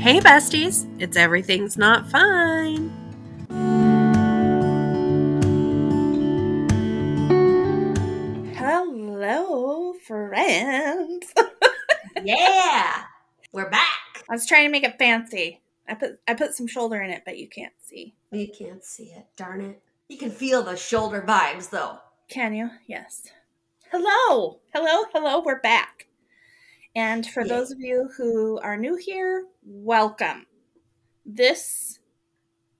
Hey, besties, it's Everything's Not Fine. Hello, friends. Yeah, we're back. I was trying to make it fancy. I put I put some shoulder in it, but you can't see. You can't see it, darn it. You can feel the shoulder vibes though. Can you? Yes. Hello, hello, hello. We're back. And for Yay. those of you who are new here, welcome. This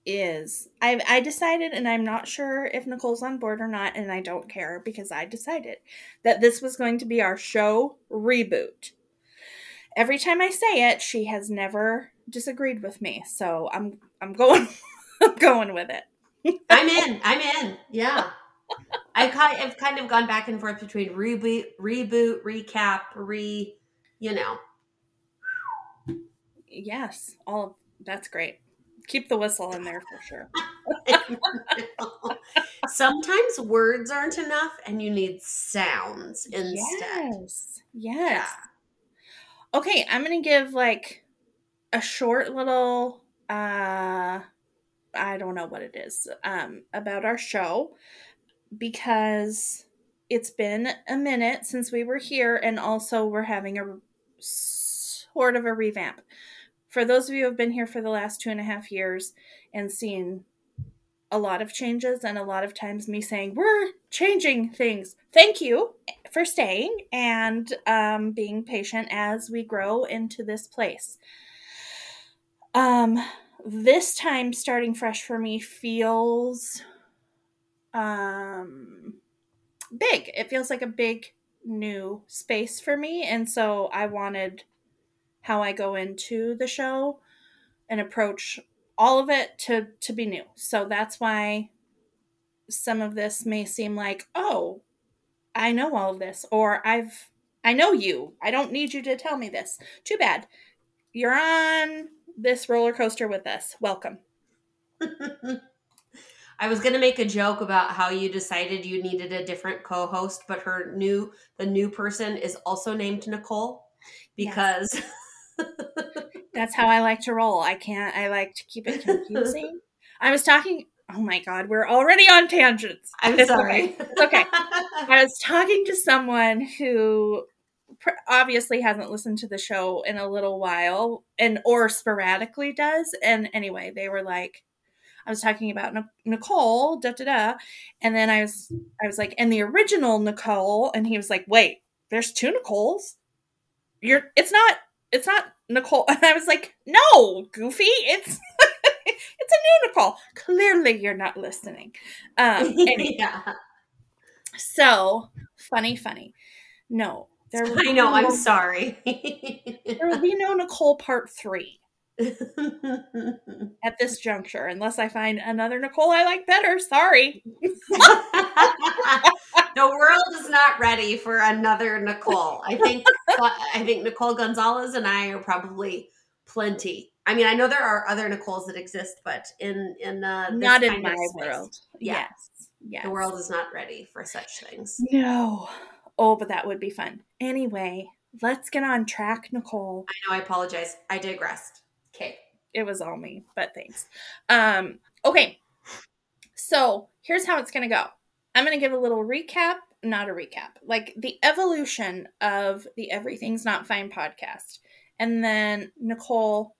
is I I decided and I'm not sure if Nicole's on board or not and I don't care because I decided that this was going to be our show reboot. Every time I say it, she has never disagreed with me. So I'm I'm going I'm going with it. I'm in. I'm in. Yeah. I I've kind of gone back and forth between reboot, reboot, recap, re, you know. Yes, all of that's great. Keep the whistle in there for sure. Sometimes words aren't enough and you need sounds instead. Yes. Yes. Okay, I'm going to give like a short little uh I don't know what it is um about our show because it's been a minute since we were here and also we're having a sort of a revamp. For those of you who have been here for the last two and a half years and seen a lot of changes and a lot of times me saying we're changing things thank you for staying and um, being patient as we grow into this place um this time starting fresh for me feels um big it feels like a big new space for me and so i wanted how i go into the show and approach all of it to to be new. So that's why some of this may seem like oh i know all of this or i've i know you. I don't need you to tell me this. Too bad. You're on this roller coaster with us. Welcome I was gonna make a joke about how you decided you needed a different co-host, but her new the new person is also named Nicole because that's how i like to roll i can't i like to keep it confusing i was talking oh my god we're already on tangents I'm It's sorry. okay. It's okay. I was talking to someone who obviously hasn't listened to the show in a little while and or sporadically does and anyway they were like I was talking about Nicole da da da and then I was I was like and the original Nicole and he was like wait there's two Nicoles you're it's not it's not Nicole and I was like no goofy it's it's a new Nicole clearly you're not listening um anyway, yeah. so funny, funny. No, there will I know, no- I'm sorry. There will be no Nicole part three at this juncture, unless I find another Nicole I like better. Sorry. the world is not ready for another Nicole. I think I think Nicole Gonzalez and I are probably plenty. I mean, I know there are other Nicoles that exist, but in in uh, this Not in my space, world. Yeah. Yes. Yes. the world is not ready for such things. No. Oh, but that would be fun. Anyway, let's get on track, Nicole. I know. I apologize. I digressed. It was all me, but thanks. Um, okay. So here's how it's gonna go. I'm gonna give a little recap, not a recap, like the evolution of the Everything's Not Fine podcast. And then Nicole,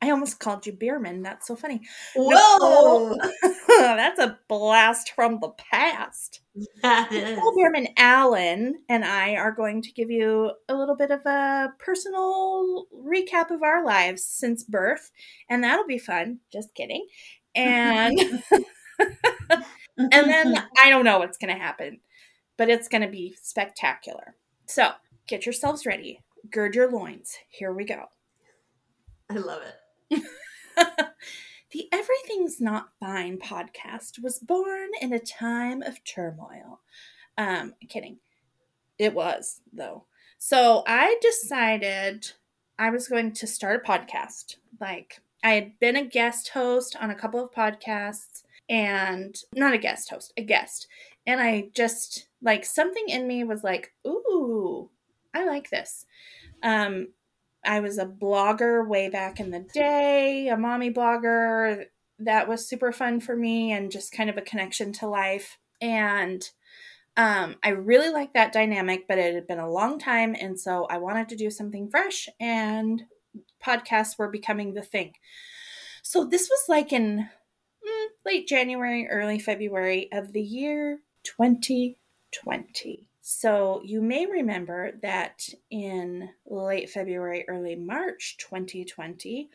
I almost called you Bierman. That's so funny. Whoa! That's a blast from the past. Nicole Bierman Allen and I are going to give you a little bit of a personal recap of our lives since birth, and that'll be fun. Just kidding. And and then I don't know what's going to happen, but it's going to be spectacular. So get yourselves ready, gird your loins. Here we go. I love it. the Everything's Not Fine podcast was born in a time of turmoil. Um, kidding. It was, though. So I decided I was going to start a podcast. Like, I had been a guest host on a couple of podcasts, and not a guest host, a guest. And I just, like, something in me was like, ooh, I like this. Um, I was a blogger way back in the day, a mommy blogger. That was super fun for me and just kind of a connection to life. And um, I really liked that dynamic, but it had been a long time. And so I wanted to do something fresh, and podcasts were becoming the thing. So this was like in mm, late January, early February of the year 2020. So you may remember that in late February, early March 2020,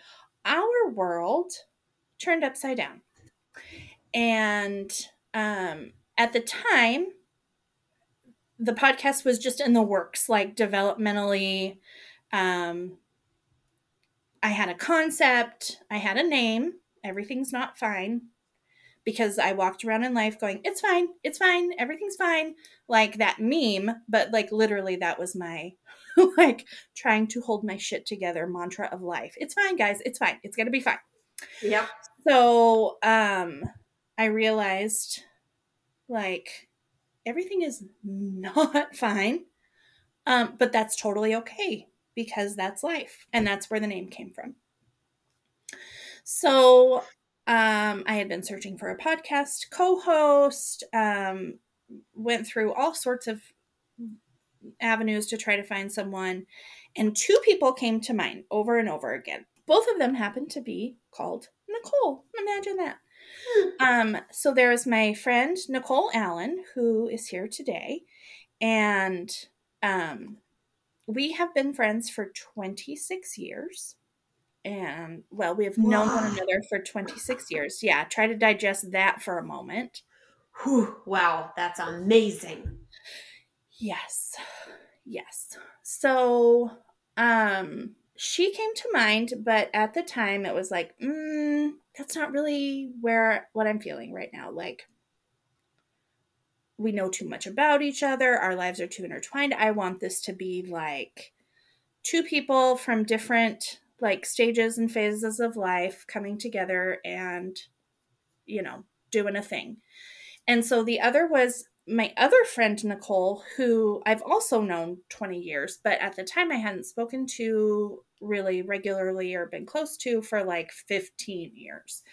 our world turned upside down. And um, at the time, the podcast was just in the works, like developmentally. Um, I had a concept, I had a name, everything's not fine because I walked around in life going, it's fine, it's fine, everything's fine. Like that meme, but like literally that was my like trying to hold my shit together mantra of life. It's fine, guys, it's fine, it's gonna be fine. Yep. So um I realized like everything is not fine. Um, but that's totally okay because that's life. And that's where the name came from. So um, I had been searching for a podcast co host, um, went through all sorts of avenues to try to find someone. And two people came to mind over and over again. Both of them happened to be called Nicole. Imagine that. Um, so there's my friend Nicole Allen, who is here today, and um, we have been friends for 26 years. And well, we have known one another for 26 years. Yeah, try to digest that for a moment. Whew, wow, that's amazing. Yes. Yes. So, um, she came to mind, but at the time it was like, mm, that's not really where what I'm feeling right now. Like we know too much about each other, our lives are too intertwined. I want this to be like two people from different like stages and phases of life coming together and you know, doing a thing. And so the other was my other friend Nicole, who I've also known 20 years, but at the time I hadn't spoken to really regularly or been close to for like 15 years.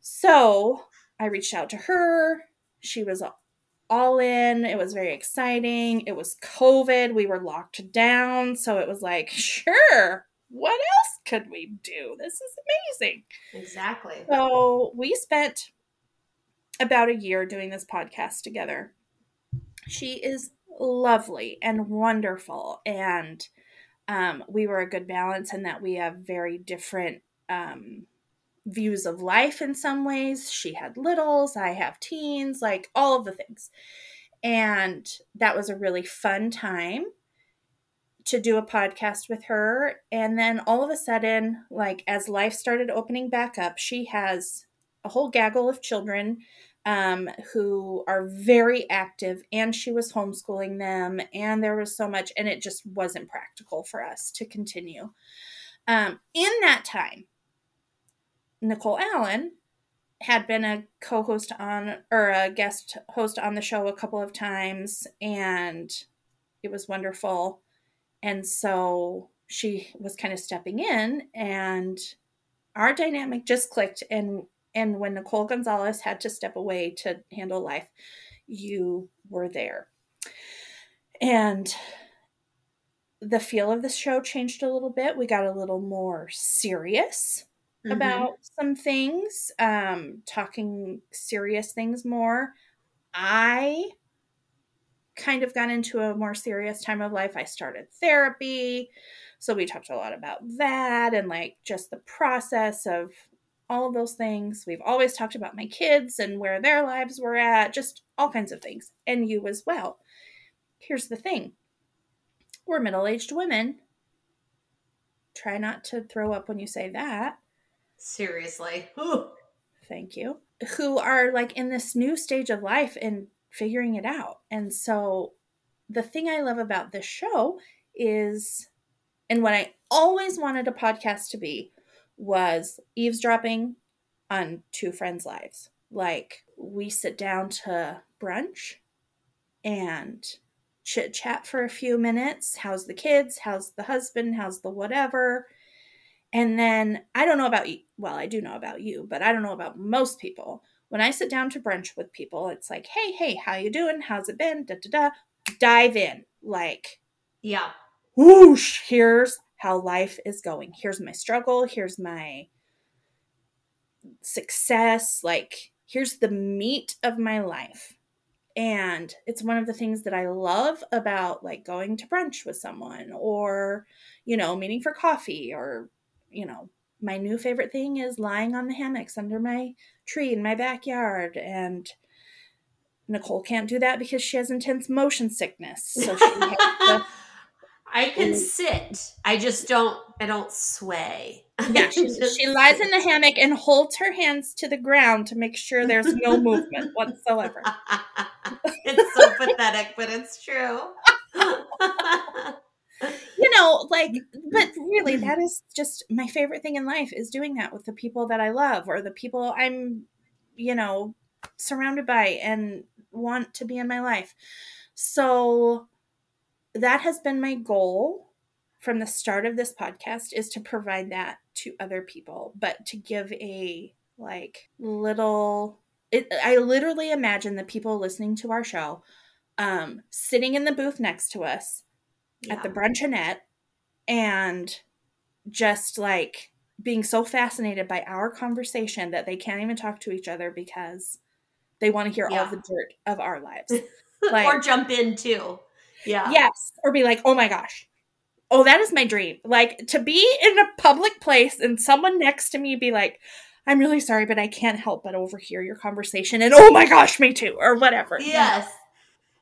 So I reached out to her. She was all in. It was very exciting. It was COVID. We were locked down. So it was like, sure, what else could we do? This is amazing. Exactly. So we spent about a year doing this podcast together. She is lovely and wonderful and um, we were a good balance in that we have very different um, views of life in some ways. She had littles, I have teens, like all of the things. And that was a really fun time to do a podcast with her. And then all of a sudden, like as life started opening back up, she has a whole gaggle of children um, who are very active, and she was homeschooling them, and there was so much, and it just wasn't practical for us to continue. Um, in that time, Nicole Allen had been a co-host on or a guest host on the show a couple of times and it was wonderful and so she was kind of stepping in and our dynamic just clicked and and when Nicole Gonzalez had to step away to handle life, you were there. And the feel of the show changed a little bit. We got a little more serious mm-hmm. about some things, um, talking serious things more. I kind of got into a more serious time of life. I started therapy. So we talked a lot about that and like just the process of all of those things. We've always talked about my kids and where their lives were at, just all kinds of things, and you as well. Here's the thing we're middle aged women. Try not to throw up when you say that. Seriously. Thank you. Who are like in this new stage of life and figuring it out. And so the thing I love about this show is, and what I always wanted a podcast to be, was eavesdropping on two friends' lives. Like we sit down to brunch and chit chat for a few minutes. How's the kids? How's the husband? How's the whatever? And then I don't know about you. Well, I do know about you, but I don't know about most people. When I sit down to brunch with people, it's like, hey, hey, how you doing? How's it been? Da da da. Dive in. Like, yeah. Whoosh. Here's how life is going. Here's my struggle. Here's my success. Like, here's the meat of my life and it's one of the things that i love about like going to brunch with someone or you know meeting for coffee or you know my new favorite thing is lying on the hammocks under my tree in my backyard and nicole can't do that because she has intense motion sickness so she to I can mm. sit. I just don't. I don't sway. Yeah, she, she lies in the hammock and holds her hands to the ground to make sure there's no movement whatsoever. it's so pathetic, but it's true. Know, like, but really, that is just my favorite thing in life is doing that with the people that I love or the people I'm, you know, surrounded by and want to be in my life. So that has been my goal from the start of this podcast is to provide that to other people, but to give a like little it, I literally imagine the people listening to our show um, sitting in the booth next to us yeah. at the bruncheonette and just like being so fascinated by our conversation that they can't even talk to each other because they want to hear yeah. all the dirt of our lives. Like, or jump in too. Yeah. Yes. Or be like, oh my gosh. Oh, that is my dream. Like to be in a public place and someone next to me be like, I'm really sorry, but I can't help but overhear your conversation. And oh my gosh, me too, or whatever. Yes.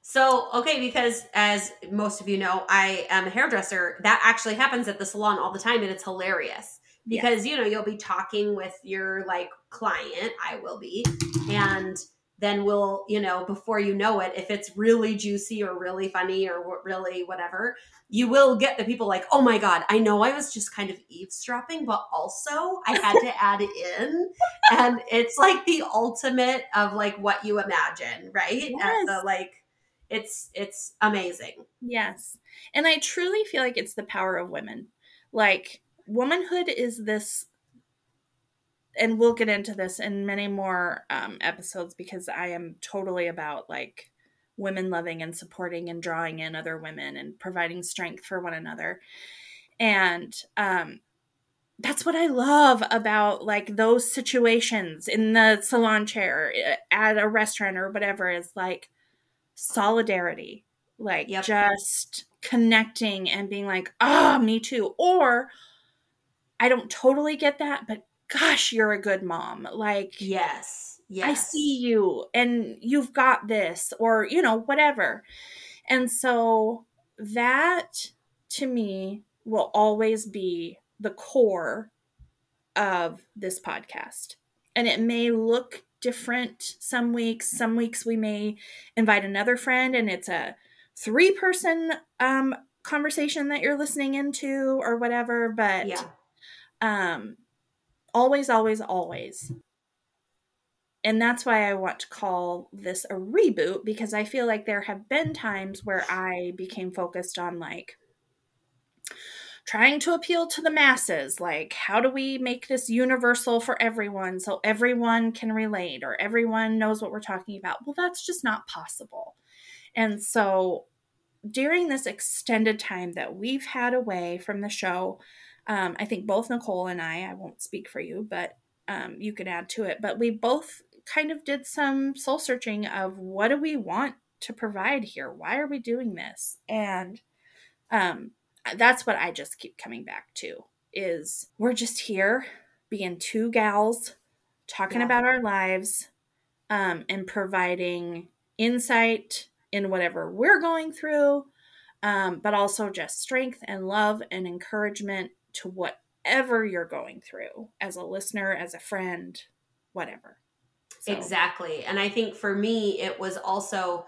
So, okay, because as most of you know, I am a hairdresser. That actually happens at the salon all the time, and it's hilarious because, you know, you'll be talking with your like client, I will be, and then we'll, you know, before you know it, if it's really juicy or really funny or really whatever, you will get the people like, oh my God, I know I was just kind of eavesdropping, but also I had to add it in. And it's like the ultimate of like what you imagine, right? Yes. At the like, it's it's amazing. Yes. And I truly feel like it's the power of women. Like womanhood is this and we'll get into this in many more um, episodes because I am totally about like women loving and supporting and drawing in other women and providing strength for one another. And um, that's what I love about like those situations in the salon chair eh, at a restaurant or whatever is like solidarity, like yep. just connecting and being like, ah, oh, me too. Or I don't totally get that, but gosh, you're a good mom. Like, yes, yes. I see you and you've got this, or, you know, whatever. And so that to me will always be the core of this podcast. And it may look different some weeks. Some weeks we may invite another friend and it's a three person um, conversation that you're listening into or whatever. But yeah. um, always, always, always. And that's why I want to call this a reboot because I feel like there have been times where I became focused on like trying to appeal to the masses. Like, how do we make this universal for everyone so everyone can relate or everyone knows what we're talking about? Well, that's just not possible. And so during this extended time that we've had away from the show, um, I think both Nicole and I, I won't speak for you, but um, you could add to it, but we both kind of did some soul searching of what do we want to provide here? Why are we doing this? And um, that's what I just keep coming back to is we're just here being two gals talking yeah. about our lives um, and providing insight in whatever we're going through, um, but also just strength and love and encouragement to whatever you're going through as a listener, as a friend, whatever. So. Exactly. And I think for me, it was also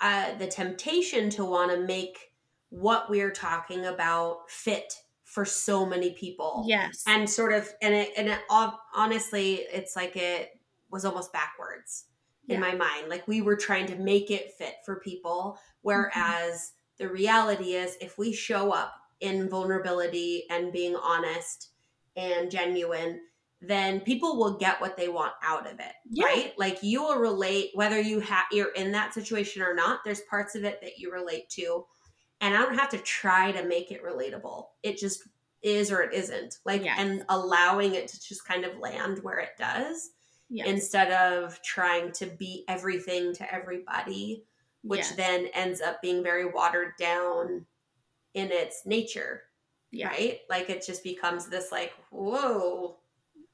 uh, the temptation to want to make what we're talking about fit for so many people. Yes. And sort of, and it, and it, honestly, it's like it was almost backwards in my mind. Like we were trying to make it fit for people. Mm-hmm. Whereas the reality is, if we show up in vulnerability and being honest and genuine, then people will get what they want out of it, Yeah. right? Like you will relate whether you have you're in that situation or not. There's parts of it that you relate to, and I don't have to try to make it relatable. It just is or it isn't. Like Yes. and allowing it to just kind of land where it does Yes. instead of trying to be everything to everybody, which Yes. then ends up being very watered down in its nature, yeah. right? Like it just becomes this like, whoa,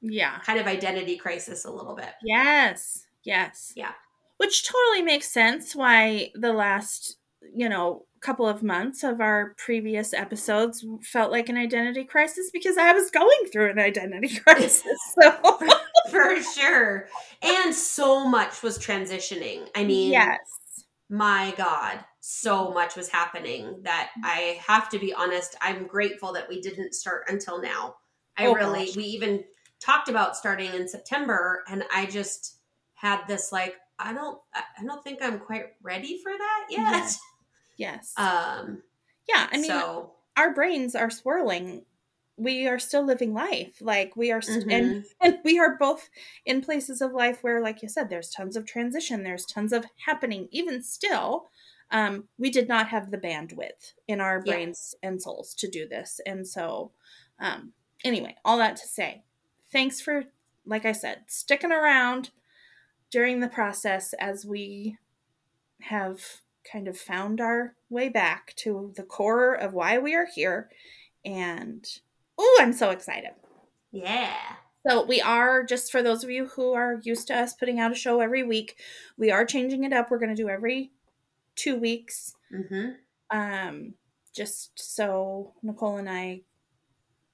Yeah. kind of identity crisis a little bit. Yes. Yes. Yeah. Which totally makes sense why the last, you know, couple of months of our previous episodes felt like an identity crisis because I was going through an identity crisis. So, For sure. And so much was transitioning. I mean, yes. my God, so much was happening that mm-hmm. I have to be honest. I'm grateful that we didn't start until now. I Oh, really, gosh. we even talked about starting in September, and I just had this like, I don't, I don't think I'm quite ready for that yet. Yes. Yes. Um, yeah. I mean, so our brains are swirling. We are still living life. Like we are, st- mhm. and and we are both in places of life where like you said there's tons of transition there's tons of happening even still um, we did not have the bandwidth in our Yeah. brains and souls to do this and so um, anyway all that to say thanks for like i said sticking around during the process as we have kind of found our way back to the core of why we are here. And oh i'm so excited. Yeah, so we are just for those of you who are used to us putting out a show every week, we are changing it up. We're going to do every two weeks, hmm um, just so Nicole and I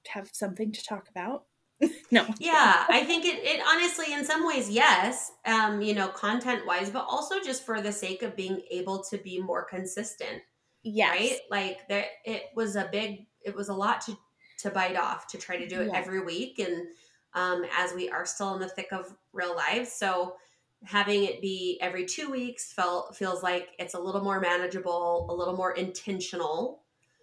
have something to talk about. no, yeah. I think it, it honestly, in some ways, yes. Um, you know, content wise, but also just for the sake of being able to be more consistent. yes, right like there it was a big it was a lot to to bite off to try to do it every week and um as we are still in the thick of real life so having it be every two weeks felt feels like it's a little more manageable a little more intentional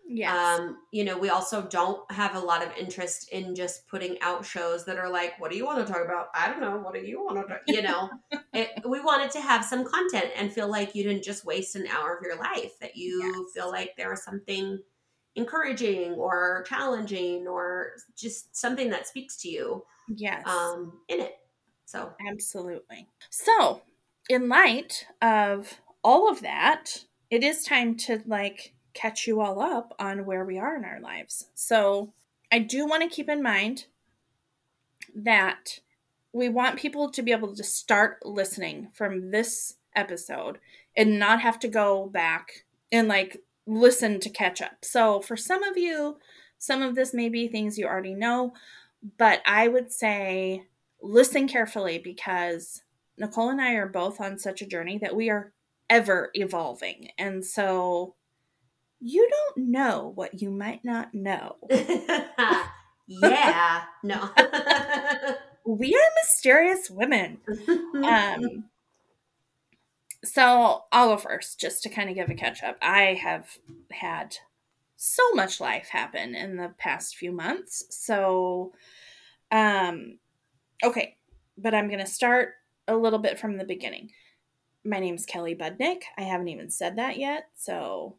yes, um you know we also don't have a lot of interest in just putting out shows that are like what do you want to talk about? I don't know. What do you want to talk you know? It, we wanted to have some content and feel like you didn't just waste an hour of your life that you Yes. feel like there was something encouraging or challenging or just something that speaks to you yes, um in it. So. Absolutely. So, in light of all of that, it is time to like catch you all up on where we are in our lives. So, I do want to keep in mind that we want people to be able to start listening from this episode and not have to go back and like listen to catch up. So, for some of you, some of this may be things you already know, but I would say listen carefully because Nicole and I are both on such a journey that we are ever evolving. And so, you don't know what you might not know. yeah no We are mysterious women. Um, so I'll go first just to kind of give a catch up. I have had so much life happen in the past few months. So, um, okay, but I'm going to start a little bit from the beginning. My name's Kelly Budnick. I haven't even said that yet. So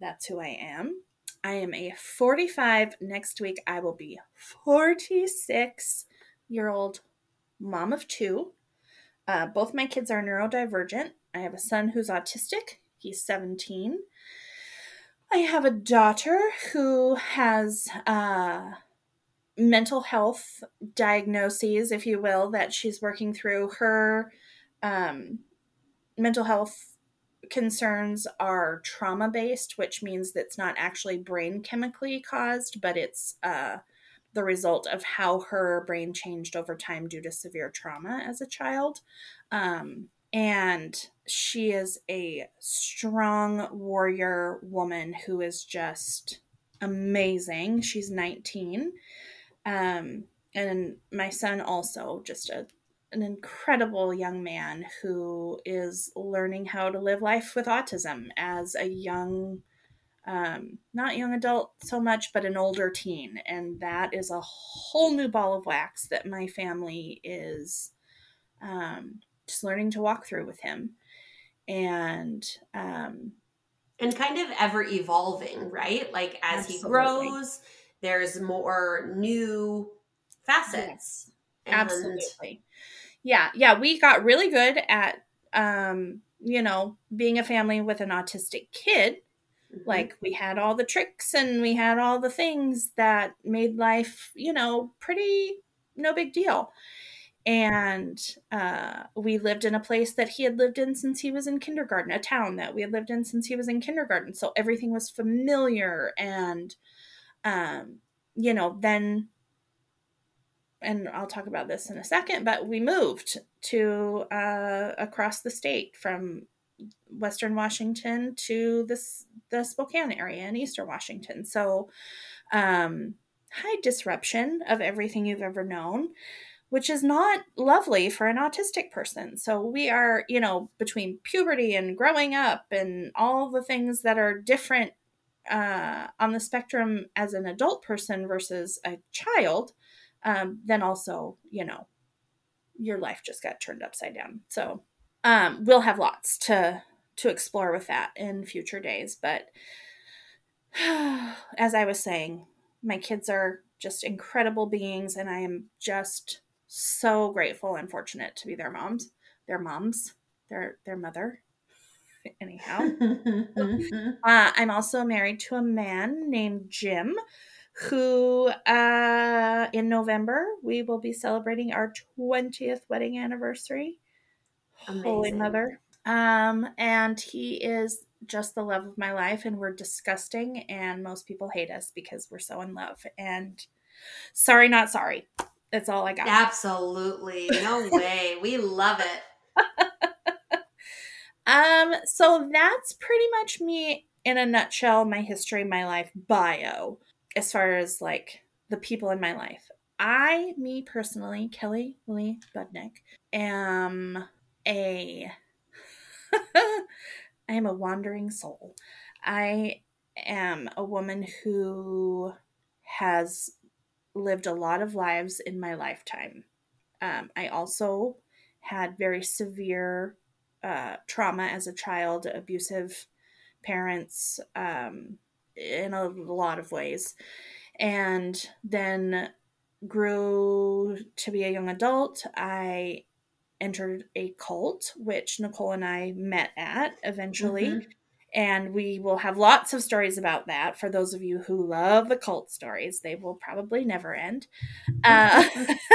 that's who I am. I am a 45. Next week, I will be 46 year old mom of two. Uh, both my kids are neurodivergent. I have a son who's autistic, he's 17. I have a daughter who has uh, mental health diagnoses, if you will, that she's working through. Her um, mental health concerns are trauma based, which means that it's not actually brain chemically caused, but it's uh, the result of how her brain changed over time due to severe trauma as a child. Um, and she is a strong warrior woman who is just amazing. She's 19. Um, and my son also just a an incredible young man who is learning how to live life with autism as a young um, not young adult so much, but an older teen. And that is a whole new ball of wax that my family is um, just learning to walk through with him. And, um, and kind of ever evolving, right? Like as absolutely. he grows, there's more new facets. Yes. Absolutely. Yeah. Yeah. We got really good at, um, you know, being a family with an autistic kid Mm-hmm. Like we had all the tricks and we had all the things that made life, you know, pretty no big deal. And uh, we lived in a place that he had lived in since he was in kindergarten, a town that we had lived in since he was in kindergarten. So everything was familiar. And, um, you know, then, and I'll talk about this in a second, but we moved to uh, across the state from Western Washington to this the Spokane area in Eastern Washington. So, um, high disruption of everything you've ever known, which is not lovely for an autistic person. So we are, you know, between puberty and growing up and all the things that are different uh, on the spectrum as an adult person versus a child. Um, then also, you know, your life just got turned upside down. So um, we'll have lots to to explore with that in future days. But as I was saying, my kids are just incredible beings, and I am just so grateful and fortunate to be their moms, their moms, their their mother. Anyhow, uh, I'm also married to a man named Jim, who uh, in November we will be celebrating our 20th wedding anniversary. Amazing. Holy Mother. Um, and he is just the love of my life, and we're disgusting, and most people hate us because we're so in love. And sorry, not sorry. That's all I got. Absolutely. No way. we love it. um, so that's pretty much me in a nutshell, my history, my life bio, as far as like the people in my life. I, me personally, Kelly Lee Budnick, am a I am a wandering soul. I am a woman who has lived a lot of lives in my lifetime. Um, I also had very severe uh, trauma as a child, abusive parents um, in a lot of ways. And then grew to be a young adult. I entered a cult, which Nicole and I met at eventually. Mm-hmm. And we will have lots of stories about that. For those of you who love the cult stories, they will probably never end. Uh,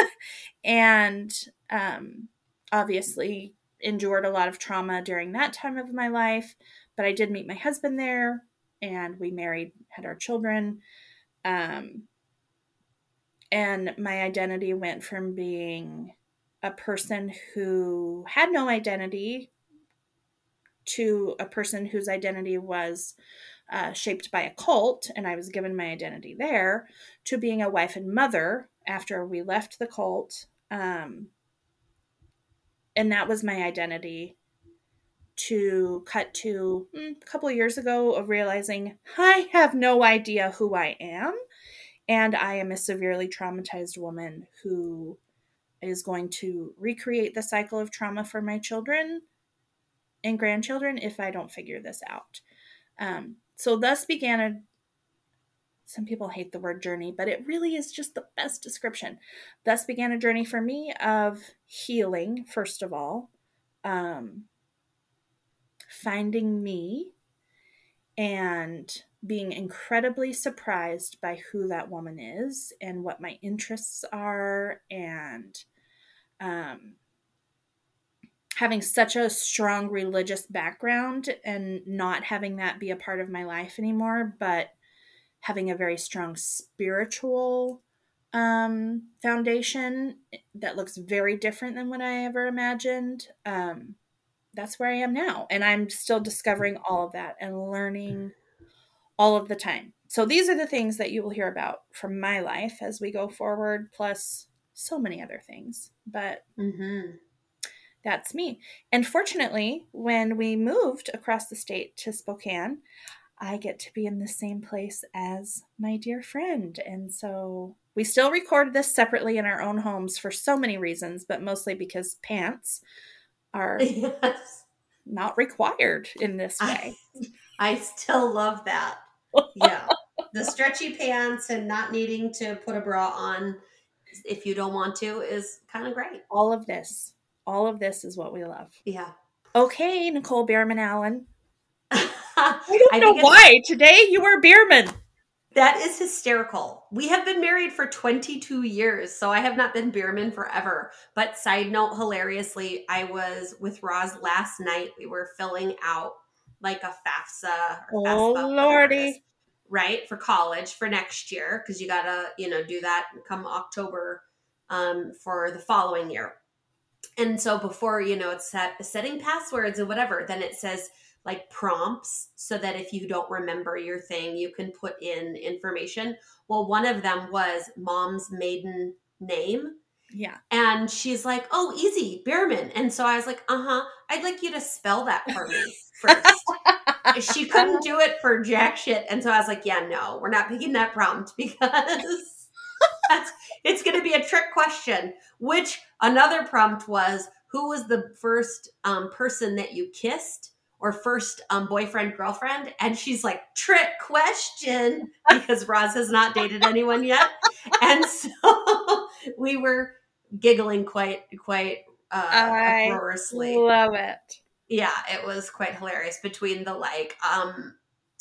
and um, obviously, endured a lot of trauma during that time of my life. But I did meet my husband there, and we married, had our children. Um, and my identity went from being a person who had no identity to a person whose identity was uh, shaped by a cult, and I was given my identity there, to being a wife and mother after we left the cult. Um, and that was my identity to cut to hmm, a couple of years ago of realizing I have no idea who I am. And I am a severely traumatized woman who is going to recreate the cycle of trauma for my children and grandchildren if I don't figure this out. Um, so, thus began a some people hate the word journey, but it really is just the best description. Thus began a journey for me of healing, first of all, um, finding me, and being incredibly surprised by who that woman is and what my interests are and um, having such a strong religious background and not having that be a part of my life anymore, but having a very strong spiritual um, foundation that looks very different than what I ever imagined. Um, that's where I am now. And I'm still discovering all of that and learning all of the time. So these are the things that you will hear about from my life as we go forward, plus so many other things. But Mm-hmm. that's me. And fortunately, when we moved across the state to Spokane, I get to be in the same place as my dear friend. And so we still record this separately in our own homes for so many reasons, but mostly because pants are Yes. not required in this way. I still love that. Yeah. the stretchy pants and not needing to put a bra on if you don't want to is kind of great. all of this, all of this is what we love. Yeah. Okay, Nicole Behrman Allen. I I don't I know why today you were Beerman. That is hysterical. We have been married for 22 years, so I have not been Bierman forever. But side note, hilariously, I was with Roz last night. We were filling out like a FAFSA or Oh, FAFSA, Lordy. is, right for college for next year because you gotta you know do that come October um, for the following year. And so before you know it's set, setting passwords and whatever, then it says like prompts so that if you don't remember your thing, you can put in information. Well, one of them was mom's maiden name. Yeah. And she's like, oh, easy, Behrman. And so I was like, uh huh, I'd like you to spell that for me first. she couldn't do it for jack shit. And so I was like, yeah, no, we're not picking that prompt because that's, it's going to be a trick question. Which another prompt was, who was the first um, person that you kissed? Or first um, boyfriend, girlfriend, and she's like, trick question because Roz has not dated anyone yet, and so we were giggling quite, quite uh, I uproariously. Love it. yeah it was quite hilarious between the like um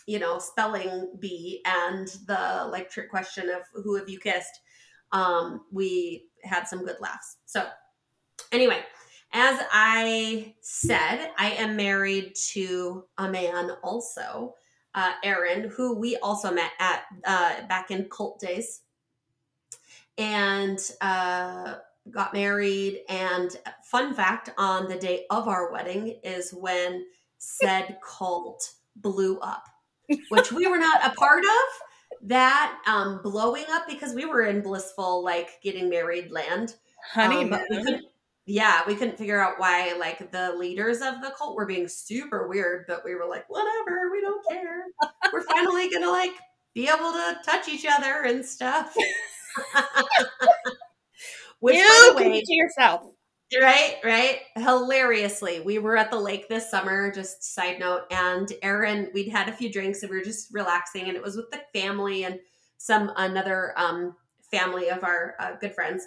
you know spelling bee and the like trick question of who have you kissed. Um we had some good laughs. So anyway as i said i am married to a man also uh aaron who we also met at uh back in cult days. And uh got married. And fun fact on the day of our wedding is when said cult blew up which we were not a part of that um blowing up because we were in blissful like getting married land. Um, Honeymoon. couldn't, yeah we couldn't figure out why like the leaders of the cult were being super weird but we were like whatever we don't care we're finally gonna like be able to touch each other and stuff which you by the keep way to yourself. Right, right. Hilariously, we were at the lake this summer, just side note, and Aaron, we'd had a few drinks and we were just relaxing, and it was with the family and some another um, family of our uh, good friends.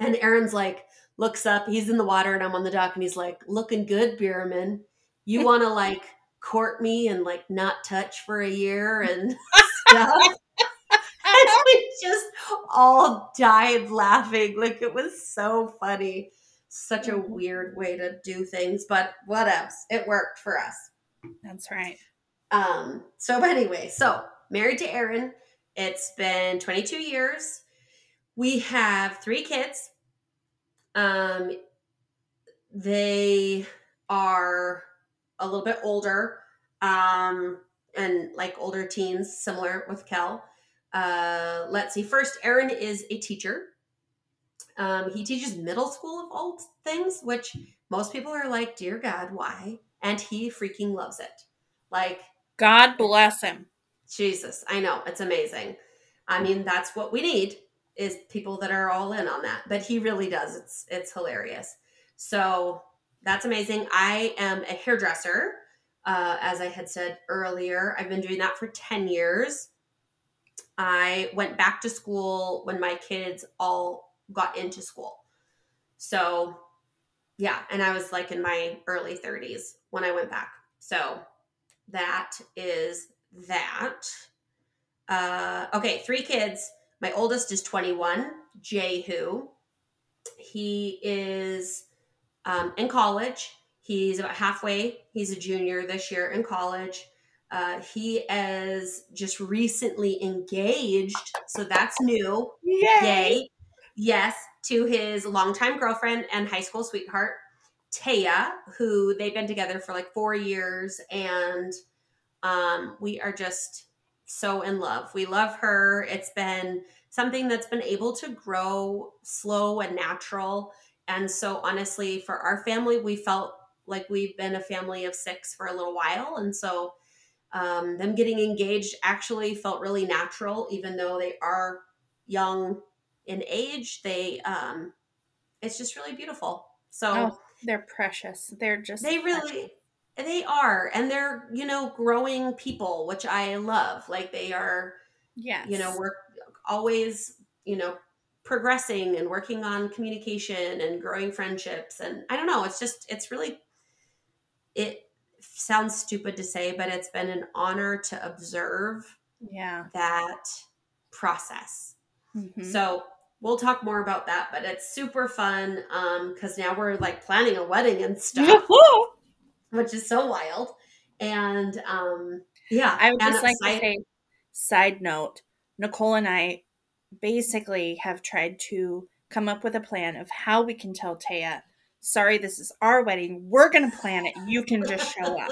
And Aaron's like, looks up, he's in the water, and I'm on the dock, and he's like, looking good, Bierman. You want to like court me and like not touch for a year and stuff? and we just all died laughing. Like it was so funny. Such a weird way to do things, but what else? It worked for us. That's right. Um, so but anyway, so married to Aaron. It's been 22 years. We have three kids. Um they are a little bit older. Um and like older teens, similar with Kel. Uh, let's see. First, Aaron is a teacher. Um, he teaches middle school of all things, which most people are like, "Dear God, why?" And he freaking loves it. Like God bless him. Jesus, I know it's amazing. I mean, that's what we need is people that are all in on that. But he really does. It's it's hilarious. So that's amazing. I am a hairdresser, uh, as I had said earlier. I've been doing that for ten years. I went back to school when my kids all got into school. So, yeah, and I was like in my early 30s when I went back. So, that is that. Uh, okay, three kids. My oldest is 21, Jehu. He is um, in college. He's about halfway. He's a junior this year in college. Uh, he is just recently engaged, so that's new. Yay. Yay. Yes, to his longtime girlfriend and high school sweetheart, Taya, who they've been together for like four years. And um, we are just so in love. We love her. It's been something that's been able to grow slow and natural. And so, honestly, for our family, we felt like we've been a family of six for a little while. And so, um, them getting engaged actually felt really natural, even though they are young in age. They, um, it's just really beautiful. So, oh, they're precious. They're just, they really, they are. And they're, you know, growing people, which I love. Like they are, yeah, you know, we're always, you know, progressing and working on communication and growing friendships. And I don't know, it's just, it's really, it sounds stupid to say, but it's been an honor to observe yeah that process. Mhm. So we'll talk more about that, but it's super fun um because now we're like planning a wedding and stuff, which is so wild. And um yeah, I would just like to say, side note, Nicole and I basically have tried to come up with a plan of how we can tell Taya, sorry, this is our wedding. We're going to plan it. You can just show up.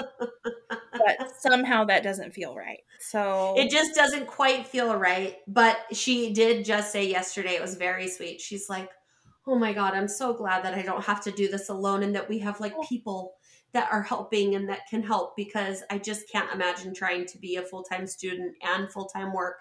But somehow that doesn't feel right. So, it just doesn't quite feel right. But she did just say yesterday, it was very sweet. She's like, Oh my God, I'm so glad that I don't have to do this alone and that we have like people that are helping and that can help because I just can't imagine trying to be a full time student and full time work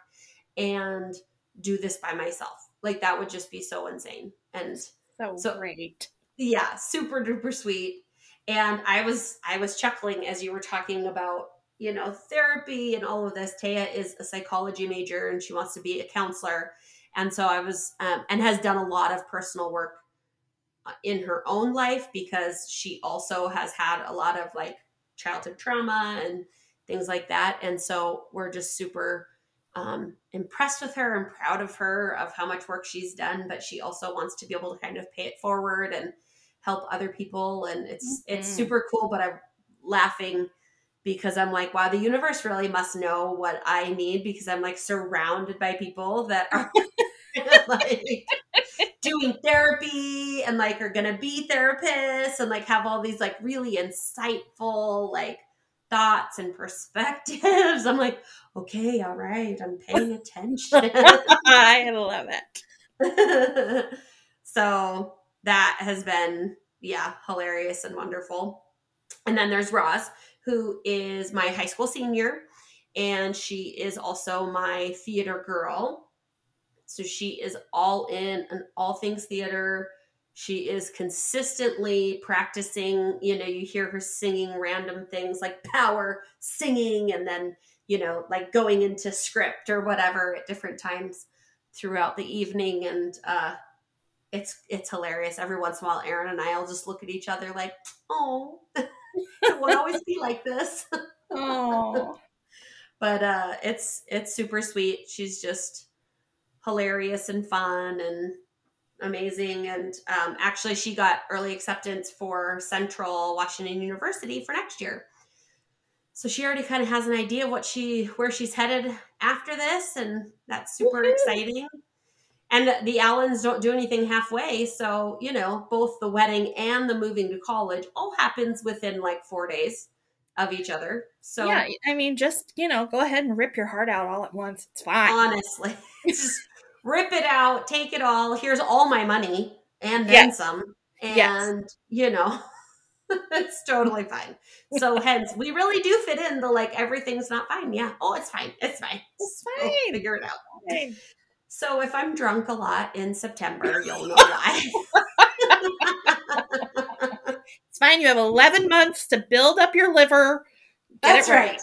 and do this by myself. Like that would just be so insane. And so, so- great. yeah super duper sweet and i was i was chuckling as you were talking about you know therapy and all of this taya is a psychology major and she wants to be a counselor and so i was um, and has done a lot of personal work in her own life because she also has had a lot of like childhood trauma and things like that and so we're just super um, impressed with her and proud of her of how much work she's done but she also wants to be able to kind of pay it forward and help other people and it's it's Mhm. super cool but i'm laughing because i'm like wow the universe really must know what i need because i'm like surrounded by people that are like doing therapy and like are gonna be therapists and like have all these like really insightful like thoughts and perspectives. I'm like okay all right i'm paying attention. I love it. so that has been yeah hilarious and wonderful. And then there's roz who is my high school senior and she is also my theater girl so she is all in on all things theater. She is consistently practicing you know you hear her singing random things like power singing and then you know like going into script or whatever at different times throughout the evening. And uh it's it's hilarious. Every once in a while aaron and i'll just look at each other like oh it won't always be like this. Oh, but uh it's it's super sweet. She's just hilarious and fun and amazing and um, actually she got early acceptance for central washington university for next year so she already kind of has an idea of what she where she's headed after this and that's super Woohoo. exciting and the allens don't do anything halfway so you know both the wedding and the moving to college all happens within like four days of each other so yeah. I mean, just, you know, go ahead and rip your heart out all at once. It's fine. honestly just rip it out take it all here's all my money and then Yes. some and Yes. you know it's totally fine so hence we really do fit in the like everything's not fine yeah oh it's fine it's fine It's fine. figure it out Fine. so if i'm drunk a lot in september you'll know why It's fine. You have 11 months to build up your liver. That's it right.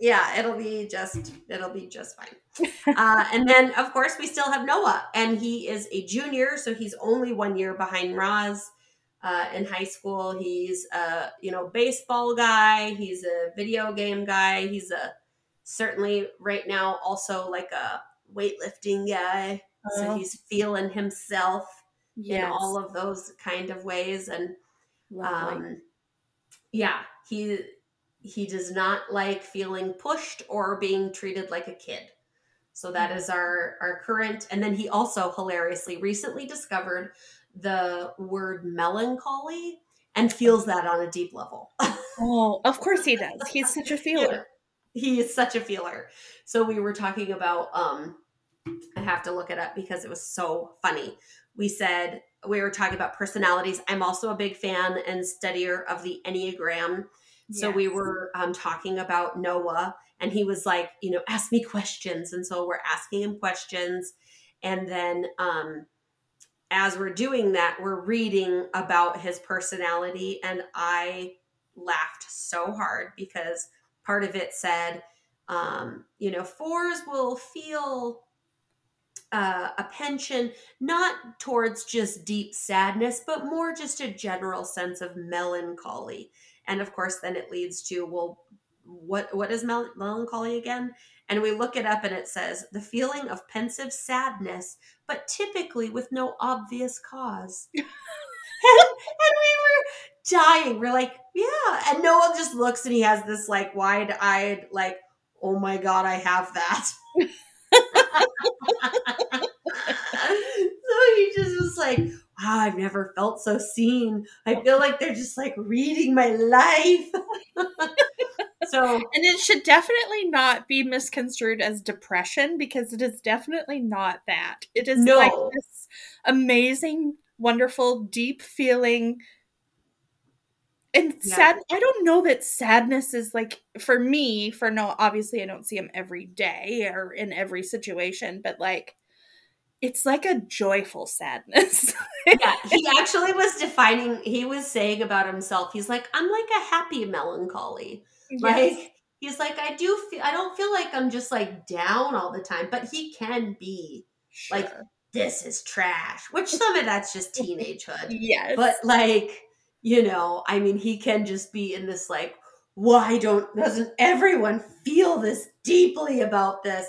Yeah, it'll be just it'll be just fine. uh, and then of course we still have Noah, and he is a junior, so he's only one year behind Roz. Uh, in high school, he's a you know baseball guy. He's a video game guy. He's a certainly right now also like a weightlifting guy. So Oh, he's feeling himself yes. in all of those kind of ways, and Lovely. um, yeah, he he does not like feeling pushed or being treated like a kid. So that is our our current. And then he also hilariously recently discovered the word melancholy and feels that on a deep level. oh, of course he does. He's such a feeler. he is such a feeler. So we were talking about um I have to look it up because it was so funny. We said we were talking about personalities. I'm also a big fan and studier of the Enneagram. So we were um, talking about Noah, and he was like, you know, ask me questions. And so we're asking him questions. And then um, as we're doing that, we're reading about his personality. And I laughed so hard because part of it said, um, you know, fours will feel uh, a pension not towards just deep sadness, but more just a general sense of melancholy. And of course, then it leads to well, what what is mel- melancholy again? And we look it up, and it says the feeling of pensive sadness, but typically with no obvious cause. and, and we were dying. We're like, yeah. And Noah just looks, and he has this like wide eyed, like, oh my god, I have that. so he just was like, wow, I've never felt so seen. I feel like they're just like reading my life. so And it should definitely not be misconstrued as depression because it is definitely not that. It is like this amazing, wonderful, deep feeling. And Yeah. sad, I don't know that sadness is like, for me, for no, obviously I don't see him every day or in every situation, but like, it's like a joyful sadness. yeah, he actually was defining, he was saying about himself, he's like, I'm like a happy melancholy. Yes. Like he's like, I do feel I don't feel like I'm just like down all the time, but he can be like this is trash. Which some of that's just teenagehood. yes. but like you know i mean he can just be in this like why don't doesn't everyone feel this deeply about this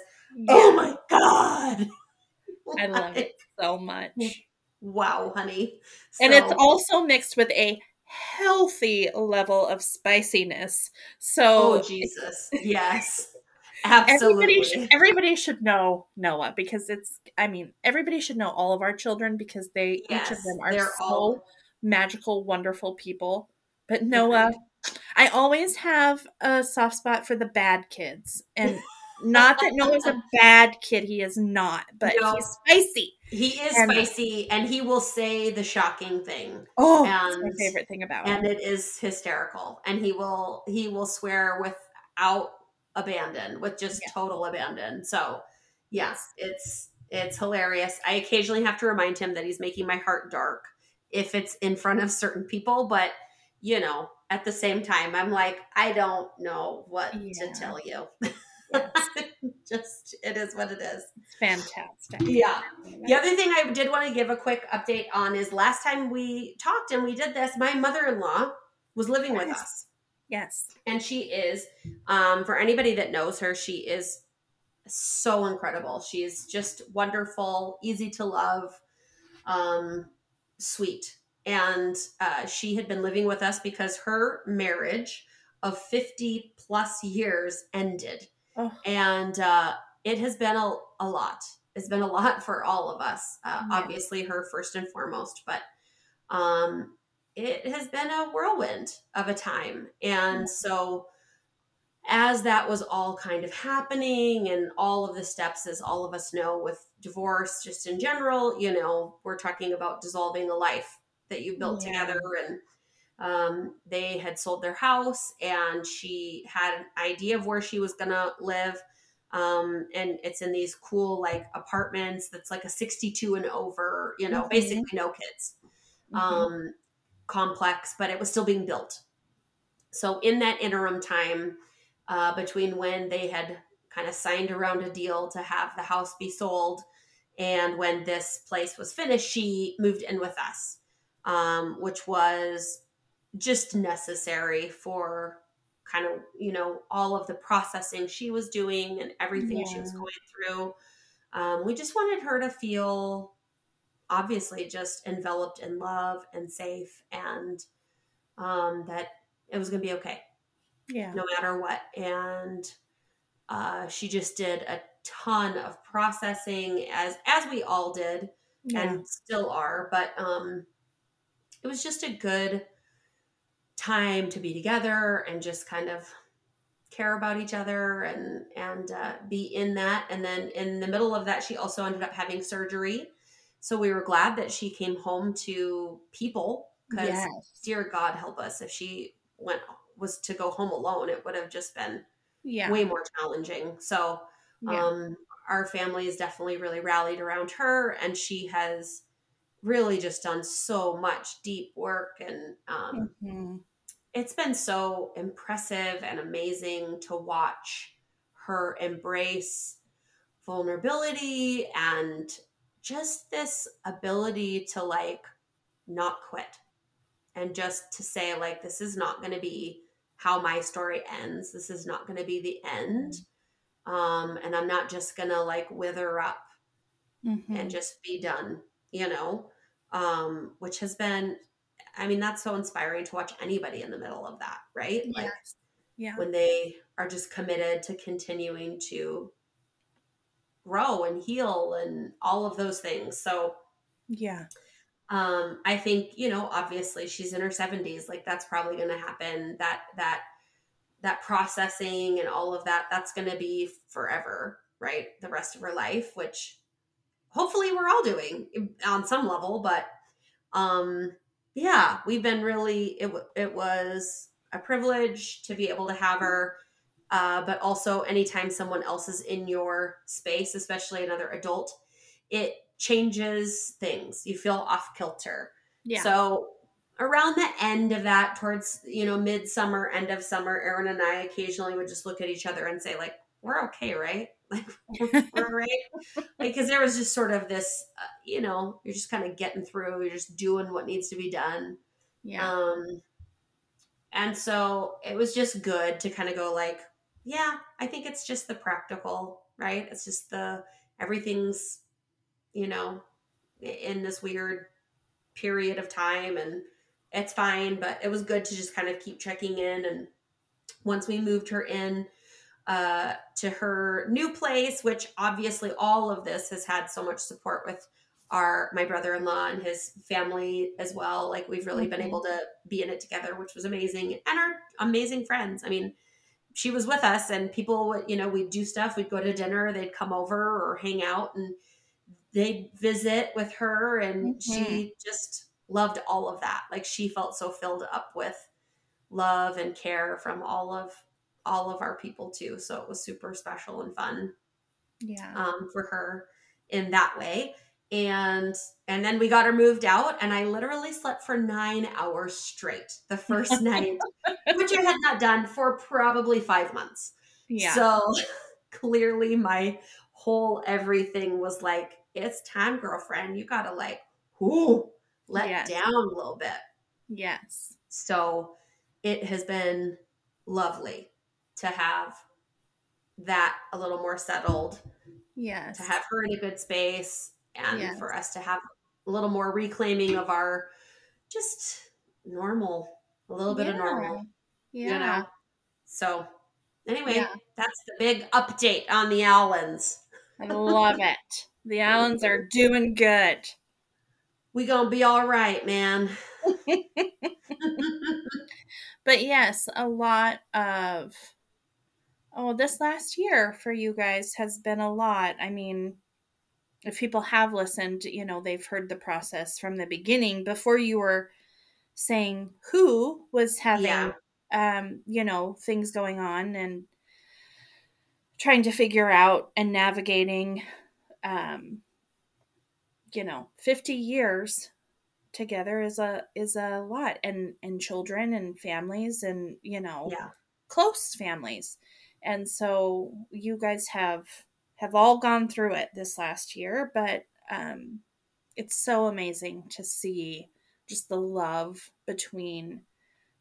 oh my god I love it so much. wow honey And it's also mixed with a healthy level of spiciness. oh So jesus yes everybody absolutely should, everybody should know Noah because it's I mean, everybody should know all of our children because they each of them are so all- magical, wonderful people. But Noah, I always have a soft spot for the bad kids. And not that Noah's a bad kid, he is not, but No. he's spicy. he is and- spicy and he will say the shocking thing Oh, that's my And- favorite thing about him. and it is hysterical and he will he will swear without abandon with just Yeah. total abandon so yes it's it's hilarious i occasionally have to remind him that he's making my heart dark if it's in front of certain people but you know at the same time i'm like i don't know what Yeah. to tell you. just it is what it is It's fantastic. yeah the other thing I did want to give a quick update on is last time we talked and we did this, my mother in law was living with us. Yes. And she is, um, for anybody that knows her, she is so incredible. She is just wonderful, easy to love, um, sweet. And uh, she had been living with us because her marriage of 50 plus years ended Oh, and uh, it has been a, a lot. It's been a lot for all of us. Uh. Obviously, her first and foremost, but um, it has been a whirlwind of a time. And so, as that was all kind of happening, and all of the steps, as all of us know, with divorce, just in general, you know, we're talking about dissolving a life that you built Yeah. together and um, they had sold their house and she had an idea of where she was gonna live um, and it's in these cool like apartments that's like a 62 and over you know Mhm. basically no kids mhm. um, complex but it was still being built so in that interim time uh, between when they had kind of signed around a deal to have the house be sold and when this place was finished she moved in with us um, which was just necessary for kind of you know all of the processing she was doing and everything she was going through um, we just wanted her to feel obviously just enveloped in love and safe and um, that it was going to be okay yeah. no matter what. And uh, she just did a ton of processing as as we all did yeah. and still are. But um, it was just a good time to be together and just kind of care about each other and and uh, be in that. And then in the middle of that, she also ended up having surgery. So we were glad that she came home to people because Yes. dear God help us if she went was to go home alone, it would have just been Yeah. way more challenging. So yeah. um, our family has definitely really rallied around her, and she has really just done so much deep work and um, Mhm. It's been so impressive and amazing to watch her embrace vulnerability and just this ability to like not quit and just to say like this is not going to be how my story ends. This is not going to be the end. Um and i'm not just going to like wither up Mhm. and just be done, you know, um, which has been, I mean, that's so inspiring to watch anybody in the middle of that, right? Like yeah. when they are just committed to continuing to grow and heal and all of those things. So, Yeah. um, I think, you know, obviously she's in her 70s, like that's probably going to happen. That, that, that processing and all of that, that's going to be forever, right? The rest of her life, which hopefully we're all doing on some level but um yeah we've been really it, it was a privilege to be able to have her uh, but also anytime someone else is in your space especially another adult it changes things you feel off kilter Yeah. so around the end of that towards you know midsummer end of summer aaron and i occasionally would just look at each other and say like we're okay right? Like we're right? Because there was just sort of this uh, you know you're just kind of getting through you're just doing what needs to be done. Yeah. um and so it was just good to kind of go like yeah i think it's just the practical right? It's just the everything's you know in this weird period of time and it's fine. But it was good to just kind of keep checking in and once we moved her in uh, to her new place, which obviously all of this has had so much support with our my brother-in-law and his family as well. Like we've really been Mhm. able to be in it together, which was amazing, and our amazing friends. I mean, she was with us, and people would you know we'd do stuff. We'd go to dinner. They'd come over or hang out, and they'd visit with her, and she just loved all of that. Like she felt so filled up with love and care from all of all of our people too. So it was super special and fun Yeah. um, for her in that way. And and then we got her moved out, and I literally slept for nine hours straight the first night, which I had not done for probably five months. yeah. So clearly, my whole everything was like, "It's time, girlfriend. You gotta like, whoo, let Yes. down a little bit." yes. So it has been lovely to have that a little more settled, Yes. to have her in a good space, and Yes. for us to have a little more reclaiming of our just normal, a little bit of normal, Yeah. you know? So, anyway, Yeah. that's the big update on the Allens. I love it. The Allens are doing good. We gonna be all right, man. But yes, a lot of oh, this last year for you guys has been a lot. I mean, if people have listened, you know, they've heard the process from the beginning before you were saying who was having Yeah. um, you know, things going on and trying to figure out and navigating um you know, 50 years together is a is a lot and and children and families and you know Yeah. close families and so you guys have have all gone through it this last year but um it's so amazing to see just the love between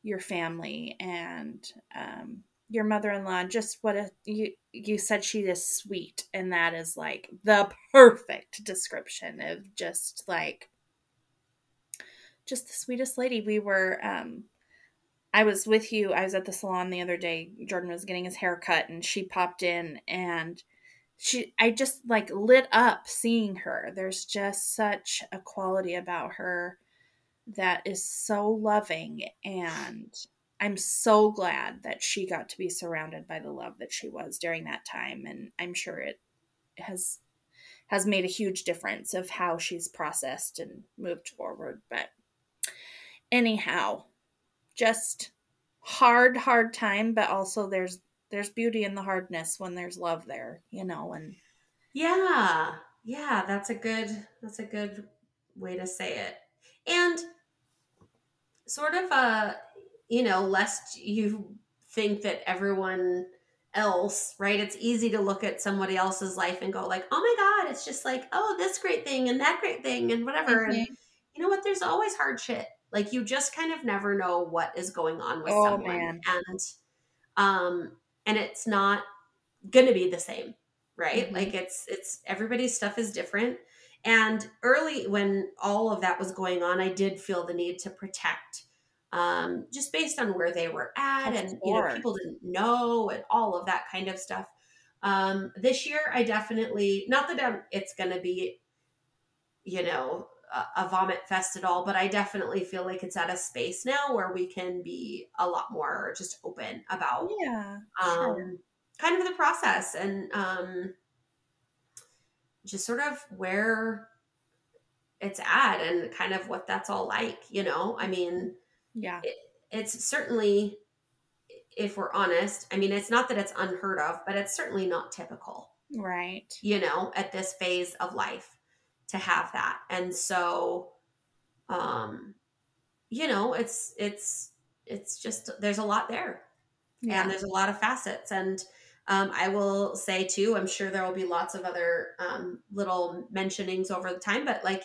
your family and um your mother-in-law just what a you you said she is sweet and that is like the perfect description of just like just the sweetest lady. We were um I was with you. I was at the salon the other day. Jordan was getting his hair cut and she popped in and she I just like lit up seeing her. There's just such a quality about her that is so loving and I'm so glad that she got to be surrounded by the love that she was during that time and I'm sure it has has made a huge difference of how she's processed and moved forward but anyhow just hard hard time but also there's there's beauty in the hardness when there's love there you know and yeah yeah that's a good that's a good way to say it. And sort of a you know lest you think that everyone else right it's easy to look at somebody else's life and go like oh my god it's just like oh this great thing and that great thing and whatever. Mm-hmm. and you know what? There's always hard shit like you just kind of never know what is going on with oh, someone man. and um and it's not gonna be the same right mm-hmm. like it's it's everybody's stuff is different and early when all of that was going on i did feel the need to protect um, just based on where they were at and you know people didn't know and all of that kind of stuff um, this year i definitely not that I'm, it's going to be you know a, a, vomit fest at all but i definitely feel like it's at a space now where we can be a lot more just open about yeah um, sure. kind of the process and um, just sort of where it's at and kind of what that's all like you know i mean yeah. It, it's certainly, if we're honest, I mean, it's not that it's unheard of, but it's certainly not typical. Right. You know, at this phase of life to have that. And so, um, you know, it's, it's, it's just, there's a lot there. Yeah. And there's a lot of facets. And, um, I will say too, I'm sure there will be lots of other um, little mentionings over the time, but like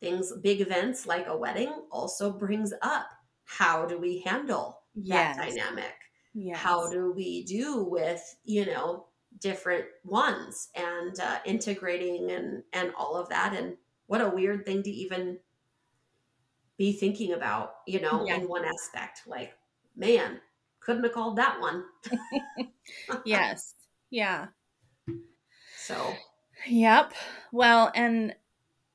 things, big events like a wedding also brings up how do we handle yes. that dynamic? Yes. How do we do with, you know, different ones and uh, integrating and and all of that and what a weird thing to even be thinking about, you know, yeah. in one aspect. Like, man, couldn't have called that one. yes. Yeah. So, yep. Well, and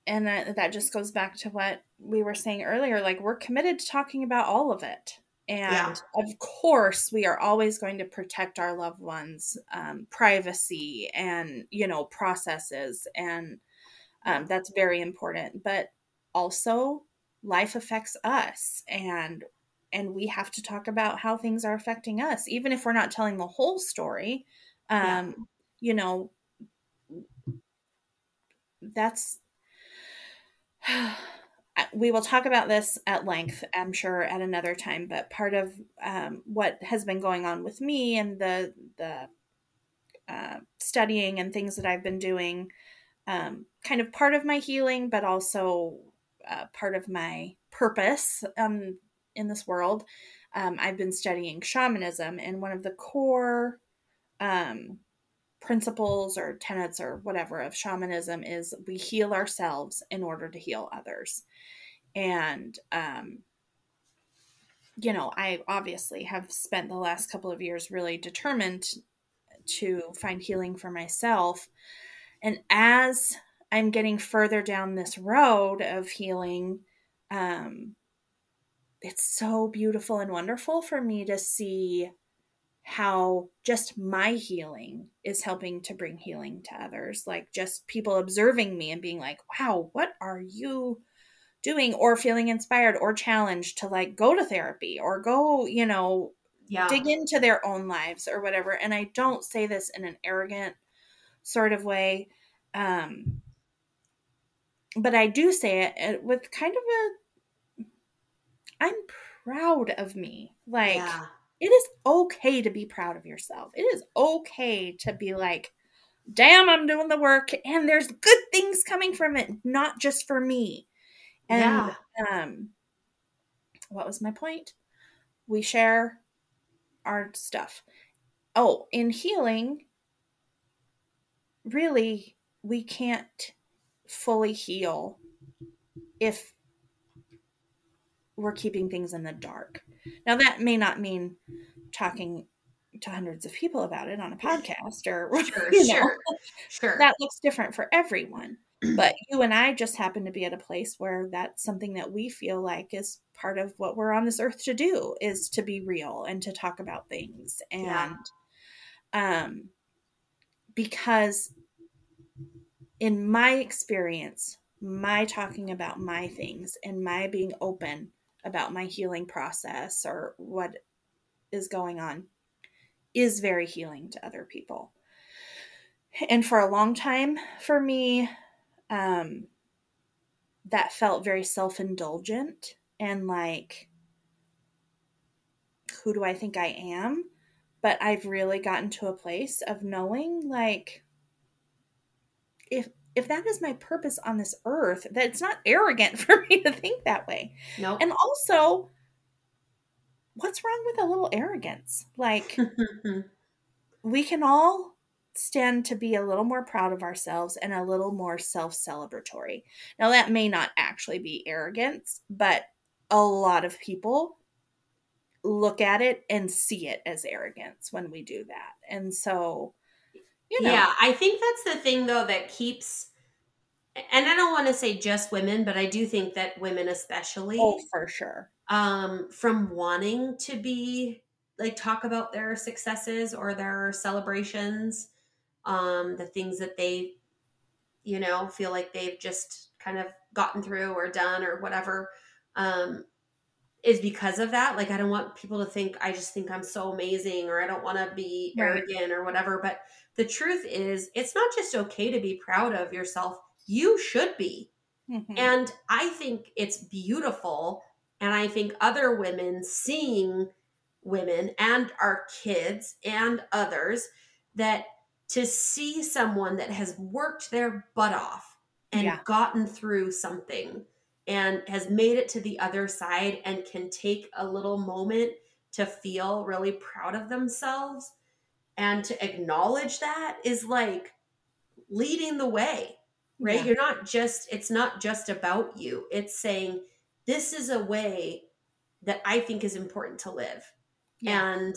and that, that just goes back to what we were saying earlier like we're committed to talking about all of it and yeah. of course we are always going to protect our loved ones um, privacy and you know processes and um, that's very important but also life affects us and and we have to talk about how things are affecting us even if we're not telling the whole story um yeah. you know that's we will talk about this at length, I'm sure, at another time. But part of um, what has been going on with me and the the uh, studying and things that I've been doing, um, kind of part of my healing, but also uh, part of my purpose um, in this world. Um, I've been studying shamanism, and one of the core um, principles or tenets or whatever of shamanism is we heal ourselves in order to heal others. And, um, you know, I obviously have spent the last couple of years really determined to find healing for myself. And as I'm getting further down this road of healing, um, it's so beautiful and wonderful for me to see how just my healing is helping to bring healing to others. Like just people observing me and being like, wow, what are you doing? Or feeling inspired or challenged to like go to therapy or go, you know, yeah. dig into their own lives or whatever. And I don't say this in an arrogant sort of way. Um, but I do say it with kind of a, I'm proud of me. Like, yeah it is okay to be proud of yourself. It is okay to be like, damn, I'm doing the work and there's good things coming from it, not just for me. And yeah. um what was my point? We share our stuff. Oh, in healing, really we can't fully heal if we're keeping things in the dark. Now, that may not mean talking to hundreds of people about it on a podcast or sure, you know, sure, sure. That looks different for everyone. But you and I just happen to be at a place where that's something that we feel like is part of what we're on this earth to do is to be real and to talk about things and yeah. um because in my experience my talking about my things and my being open about my healing process or what is going on is very healing to other people. And for a long time for me, um, that felt very self indulgent and like, who do I think I am? But I've really gotten to a place of knowing like, if if that is my purpose on this earth, that it's not arrogant for me to think that way. No. Nope. And also, what's wrong with a little arrogance? Like, we can all stand to be a little more proud of ourselves and a little more self celebratory. Now, that may not actually be arrogance, but a lot of people look at it and see it as arrogance when we do that. And so, you know. Yeah, I think that's the thing though that keeps and I don't want to say just women, but I do think that women especially Oh, for sure. Um from wanting to be like talk about their successes or their celebrations, um the things that they you know, feel like they've just kind of gotten through or done or whatever. Um is because of that. Like I don't want people to think I just think I'm so amazing or I don't want to be right. arrogant or whatever, but the truth is, it's not just okay to be proud of yourself. You should be. Mm-hmm. And I think it's beautiful. And I think other women seeing women and our kids and others that to see someone that has worked their butt off and yeah. gotten through something and has made it to the other side and can take a little moment to feel really proud of themselves and to acknowledge that is like leading the way right yeah. you're not just it's not just about you it's saying this is a way that i think is important to live yeah. and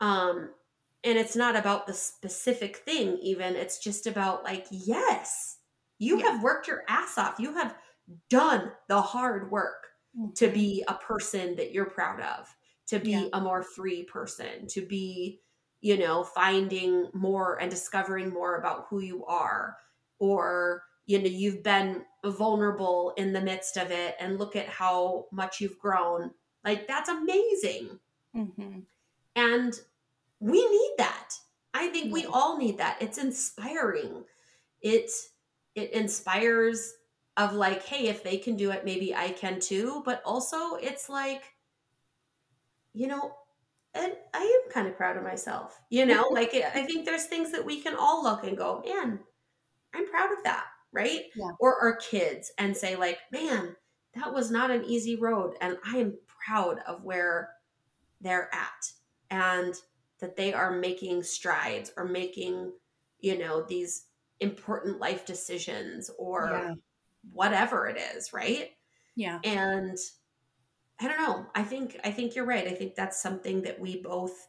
um and it's not about the specific thing even it's just about like yes you yeah. have worked your ass off you have done the hard work mm-hmm. to be a person that you're proud of to be a more free person to be you know, finding more and discovering more about who you are, or, you know, you've been vulnerable in the midst of it and look at how much you've grown. Like, that's amazing. Mm-hmm. And we need that. I think we all need that. It's inspiring. It it inspires of like, hey, if they can do it, maybe I can too. But also it's like, you know, and I am kind of proud of myself. You know, like I think there's things that we can all look and go, man, I'm proud of that, right? Yeah. Or our kids and say, like, man, that was not an easy road, and I am proud of where they're at, and that they are making strides or making, you know, these important life decisions or yeah. whatever it is, right? Yeah. And I don't know. I think I think you're right. I think that's something that we both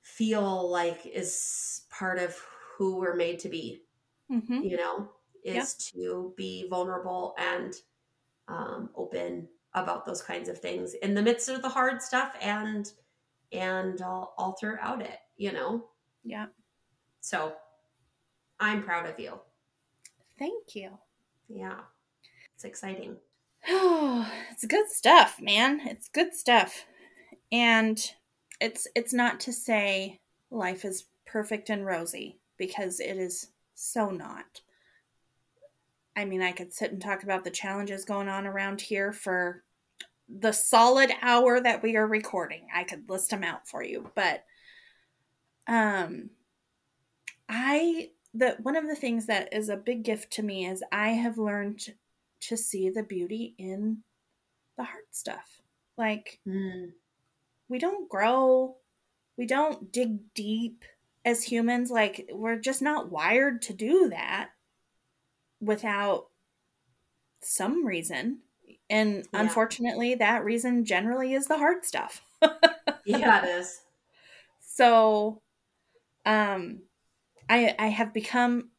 feel like is part of who we're made to be. Mm-hmm. You know, is yeah. to be vulnerable and um, open about those kinds of things in the midst of the hard stuff and and all, all throughout it. You know. Yeah. So, I'm proud of you. Thank you. Yeah, it's exciting. Oh, it's good stuff, man. It's good stuff. And it's it's not to say life is perfect and rosy because it is so not. I mean, I could sit and talk about the challenges going on around here for the solid hour that we are recording. I could list them out for you, but um I that one of the things that is a big gift to me is I have learned to see the beauty in the hard stuff. Like, mm. we don't grow, we don't dig deep as humans. Like, we're just not wired to do that without some reason. And yeah. unfortunately, that reason generally is the hard stuff. yeah, it is. So, um, I I have become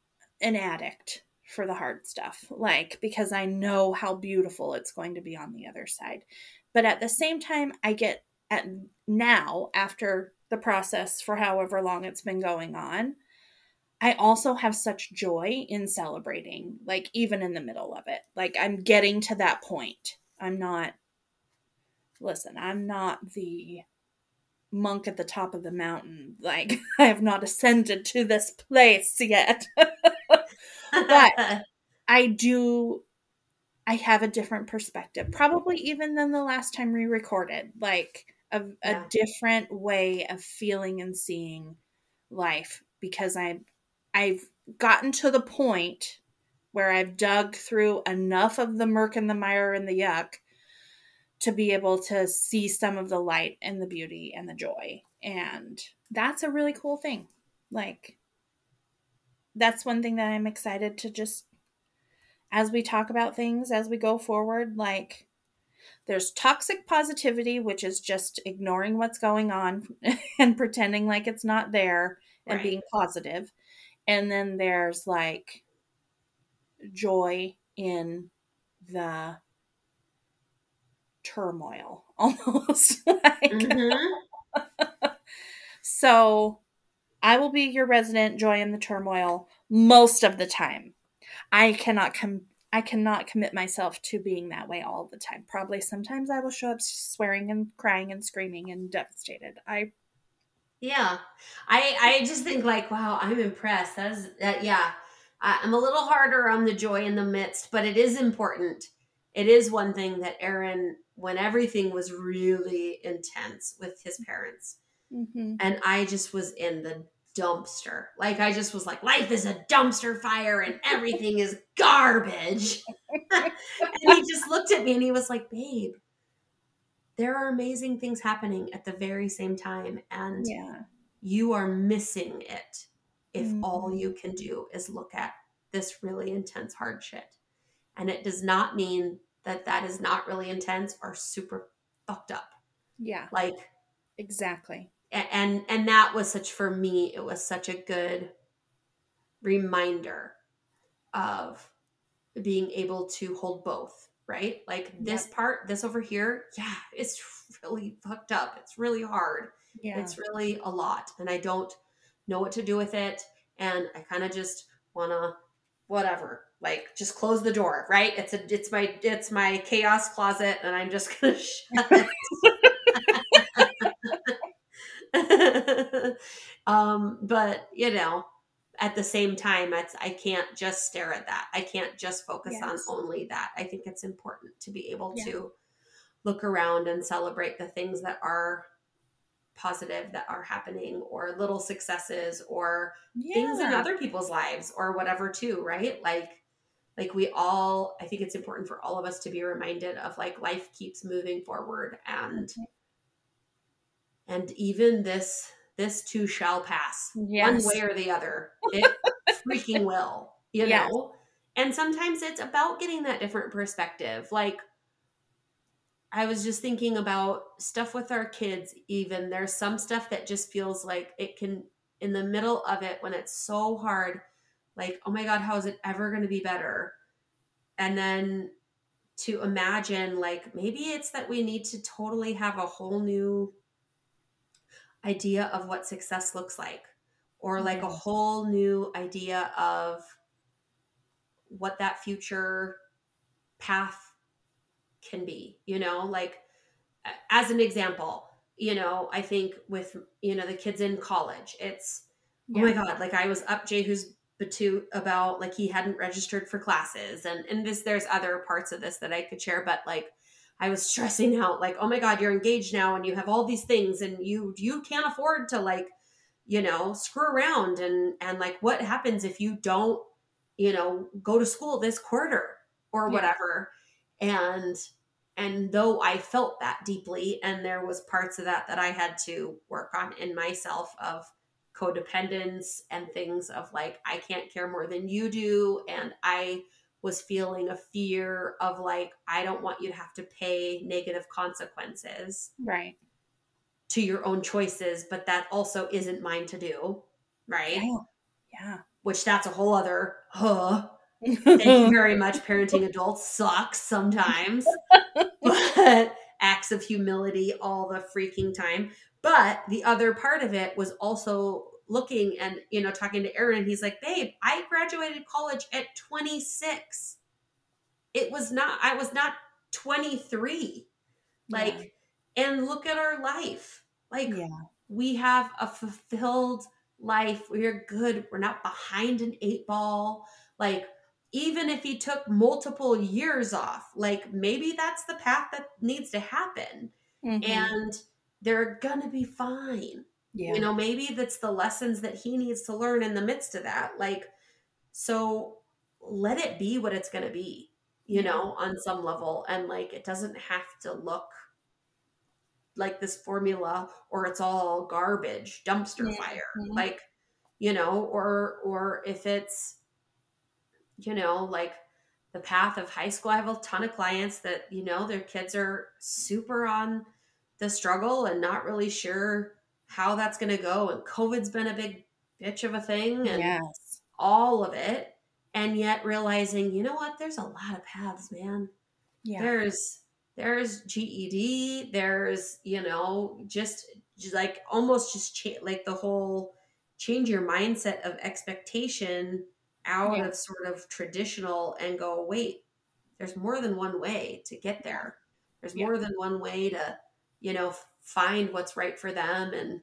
an addict for the hard stuff, like because I know how beautiful it's going to be on the other side. But at the same time, I get at now after the process for however long it's been going on, I also have such joy in celebrating, like even in the middle of it. Like I'm getting to that point. I'm not listen, I'm not the monk at the top of the mountain. Like I have not ascended to this place yet. but I do I have a different perspective, probably even than the last time we recorded. Like a, yeah. different way of feeling and seeing life because I I've gotten to the point where I've dug through enough of the murk and the mire and the yuck to be able to see some of the light and the beauty and the joy. And that's a really cool thing. Like, that's one thing that I'm excited to just, as we talk about things, as we go forward, like, there's toxic positivity, which is just ignoring what's going on and pretending like it's not there and right. being positive. And then there's like joy in the turmoil almost like mm-hmm. so i will be your resident joy in the turmoil most of the time. I cannot com- i cannot commit myself to being that way all the time. Probably sometimes i will show up swearing and crying and screaming and devastated. I yeah i i just think like wow i'm impressed that is that yeah I, i'm a little harder on the joy in the midst but it is important it is one thing that aaron when everything was really intense with his parents. Mm-hmm. And I just was in the dumpster. Like I just was like, life is a dumpster fire and everything is garbage. and he just looked at me and he was like, babe, there are amazing things happening at the very same time. And yeah. you are missing it if mm-hmm. all you can do is look at this really intense hard shit. And it does not mean that that is not really intense or super fucked up. Yeah. Like exactly. And and that was such for me it was such a good reminder of being able to hold both, right? Like this yep. part, this over here, yeah, it's really fucked up. It's really hard. Yeah. It's really a lot and I don't know what to do with it and I kind of just want to whatever like just close the door right it's a it's my it's my chaos closet and i'm just gonna shut it um but you know at the same time it's i can't just stare at that i can't just focus yes. on only that i think it's important to be able yeah. to look around and celebrate the things that are positive that are happening or little successes or yeah. things in other people's lives or whatever too right like like we all i think it's important for all of us to be reminded of like life keeps moving forward and and even this this too shall pass yes. one way or the other. It freaking will you yes. know? And sometimes it's about getting that different perspective. Like i was just thinking about stuff with our kids even. There's some stuff that just feels like it can in the middle of it when it's so hard like oh my god how is it ever going to be better? And then to imagine like maybe it's that we need to totally have a whole new idea of what success looks like or like a whole new idea of what that future path can be you know like as an example you know i think with you know the kids in college it's yeah. oh my god like i was up jehu's Batut about like he hadn't registered for classes and and this there's other parts of this that I could share but like I was stressing out like oh my god you're engaged now and you have all these things and you you can't afford to like you know screw around and and like what happens if you don't you know go to school this quarter or whatever yeah. and and though I felt that deeply and there was parts of that that I had to work on in myself of codependence and things of like I can't care more than you do and I was feeling a fear of like I don't want you to have to pay negative consequences. Right. To your own choices, but that also isn't mine to do, right? Yeah. yeah. Which that's a whole other huh. Thank you very much. Parenting adults sucks sometimes, but acts of humility all the freaking time. But the other part of it was also looking and, you know, talking to Aaron. He's like, babe, I graduated college at 26. It was not, I was not 23. Like, yeah. and look at our life. Like, yeah. we have a fulfilled life. We're good. We're not behind an eight ball. Like, even if he took multiple years off, like maybe that's the path that needs to happen. Mm-hmm. And they're gonna be fine. Yeah. You know, maybe that's the lessons that he needs to learn in the midst of that. Like, so let it be what it's gonna be, you yeah. know, on some level. And like it doesn't have to look like this formula or it's all garbage, dumpster yeah. fire. Mm-hmm. Like, you know, or or if it's you know, like the path of high school. I have a ton of clients that, you know, their kids are super on the struggle and not really sure how that's going to go. And COVID's been a big bitch of a thing and yes. all of it. And yet realizing, you know what, there's a lot of paths, man. Yeah. There's, there's GED, there's, you know, just, just like almost just cha- like the whole change your mindset of expectation out yeah. of sort of traditional and go, wait, there's more than one way to get there. There's yeah. more than one way to, you know, find what's right for them. And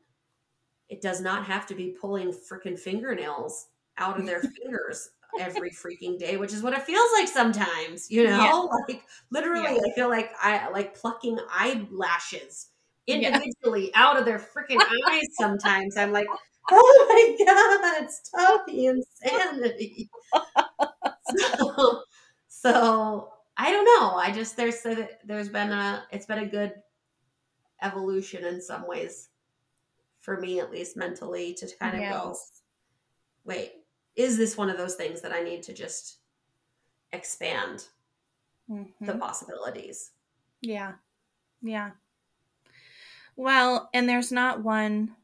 it does not have to be pulling freaking fingernails out of their fingers every freaking day, which is what it feels like sometimes, you know? Yeah. Like literally, yeah. I feel like I like plucking eyelashes individually yeah. out of their freaking eyes sometimes. I'm like, oh my god, stop the insanity. so, so I don't know. I just there's there's been a it's been a good evolution in some ways for me at least mentally to kind of yes. go wait is this one of those things that i need to just expand mm-hmm. the possibilities yeah yeah well and there's not one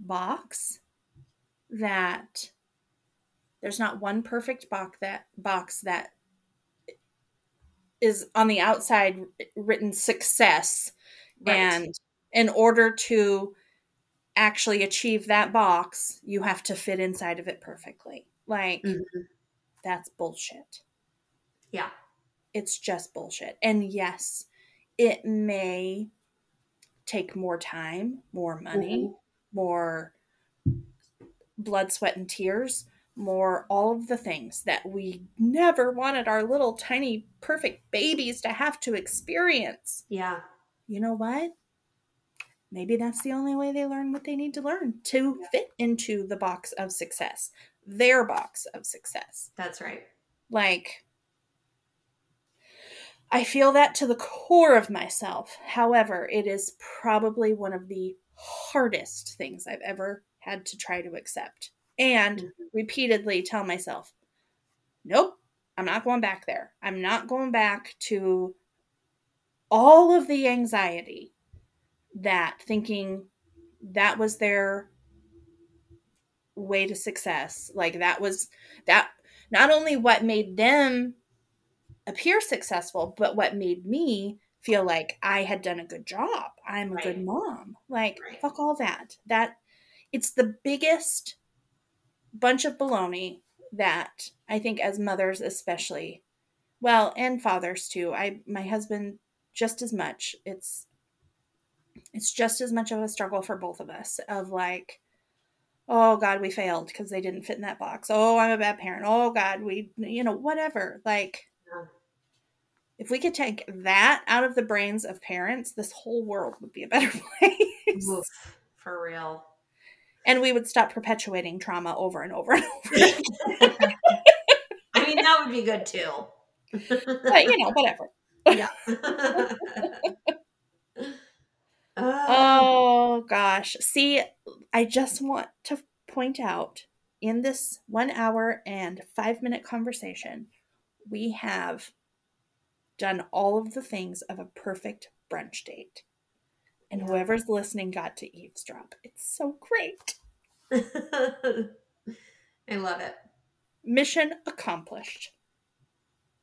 box that there's not one perfect box that box that is on the outside written success right. and in order to actually achieve that box you have to fit inside of it perfectly like mm-hmm. that's bullshit yeah it's just bullshit and yes it may take more time more money mm-hmm more blood, sweat, and tears, more all of the things that we never wanted our little tiny perfect babies to have to experience. Yeah. You know what? Maybe that's the only way they learn what they need to learn to fit into the box of success, their box of success. That's right. Like, I feel that to the core of myself. However, it is probably one of the hardest things I've ever had to try to accept and mm-hmm. repeatedly tell myself, nope, I'm not going back there. I'm not going back to all of the anxiety that thinking that was their way to success. Like that was that not only what made them appear successful, but what made me feel like I had done a good job. I'm a right. good mom. Like, right. fuck all that. That it's the biggest bunch of baloney that I think as mothers especially, well, and fathers too. I my husband just as much. It's it's just as much of a struggle for both of us of like oh god we failed because they didn't fit in that box oh i'm a bad parent oh god we you know whatever like yeah if we could take that out of the brains of parents, this whole world would be a better place. Oof, for real. And we would stop perpetuating trauma over and over and over. I mean, that would be good too. but, you know, whatever. Yeah. oh, gosh. See, I just want to point out in this one hour and five minute conversation, we have done all of the things of a perfect brunch date. And yeah. whoever's listening got to eavesdrop. It's so great. I love it. mission accomplished.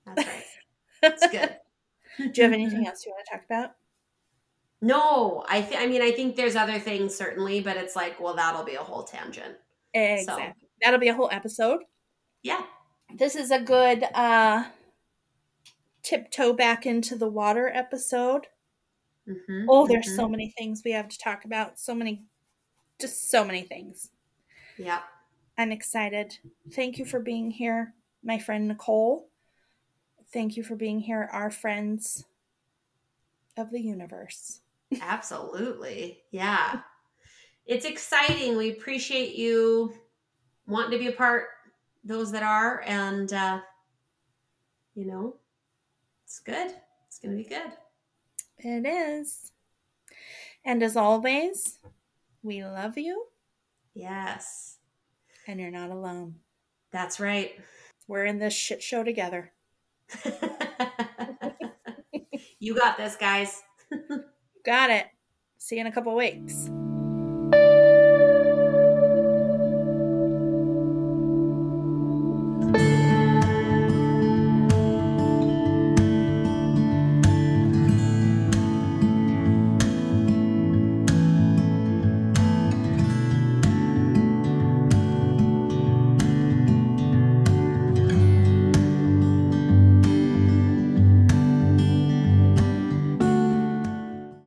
That's right. That's good. Do you have anything else you want to talk about? No, I th- I mean I think there's other things certainly, but it's like, well, that'll be a whole tangent. Exactly. So. That'll be a whole episode. Yeah. This is a good uh tiptoe back into the water episode. Mm-hmm, oh, there's mm-hmm. so many things we have to talk about. So many, just so many things. Yeah. I'm excited. Thank you for being here, my friend Nicole. Thank you for being here, our friends of the universe. Absolutely. Yeah. It's exciting. We appreciate you wanting to be a part, those that are, and, uh, you know, it's good. It's going to be good. It is. And as always, we love you. Yes. And you're not alone. That's right. We're in this shit show together. you got this, guys. got it. See you in a couple weeks.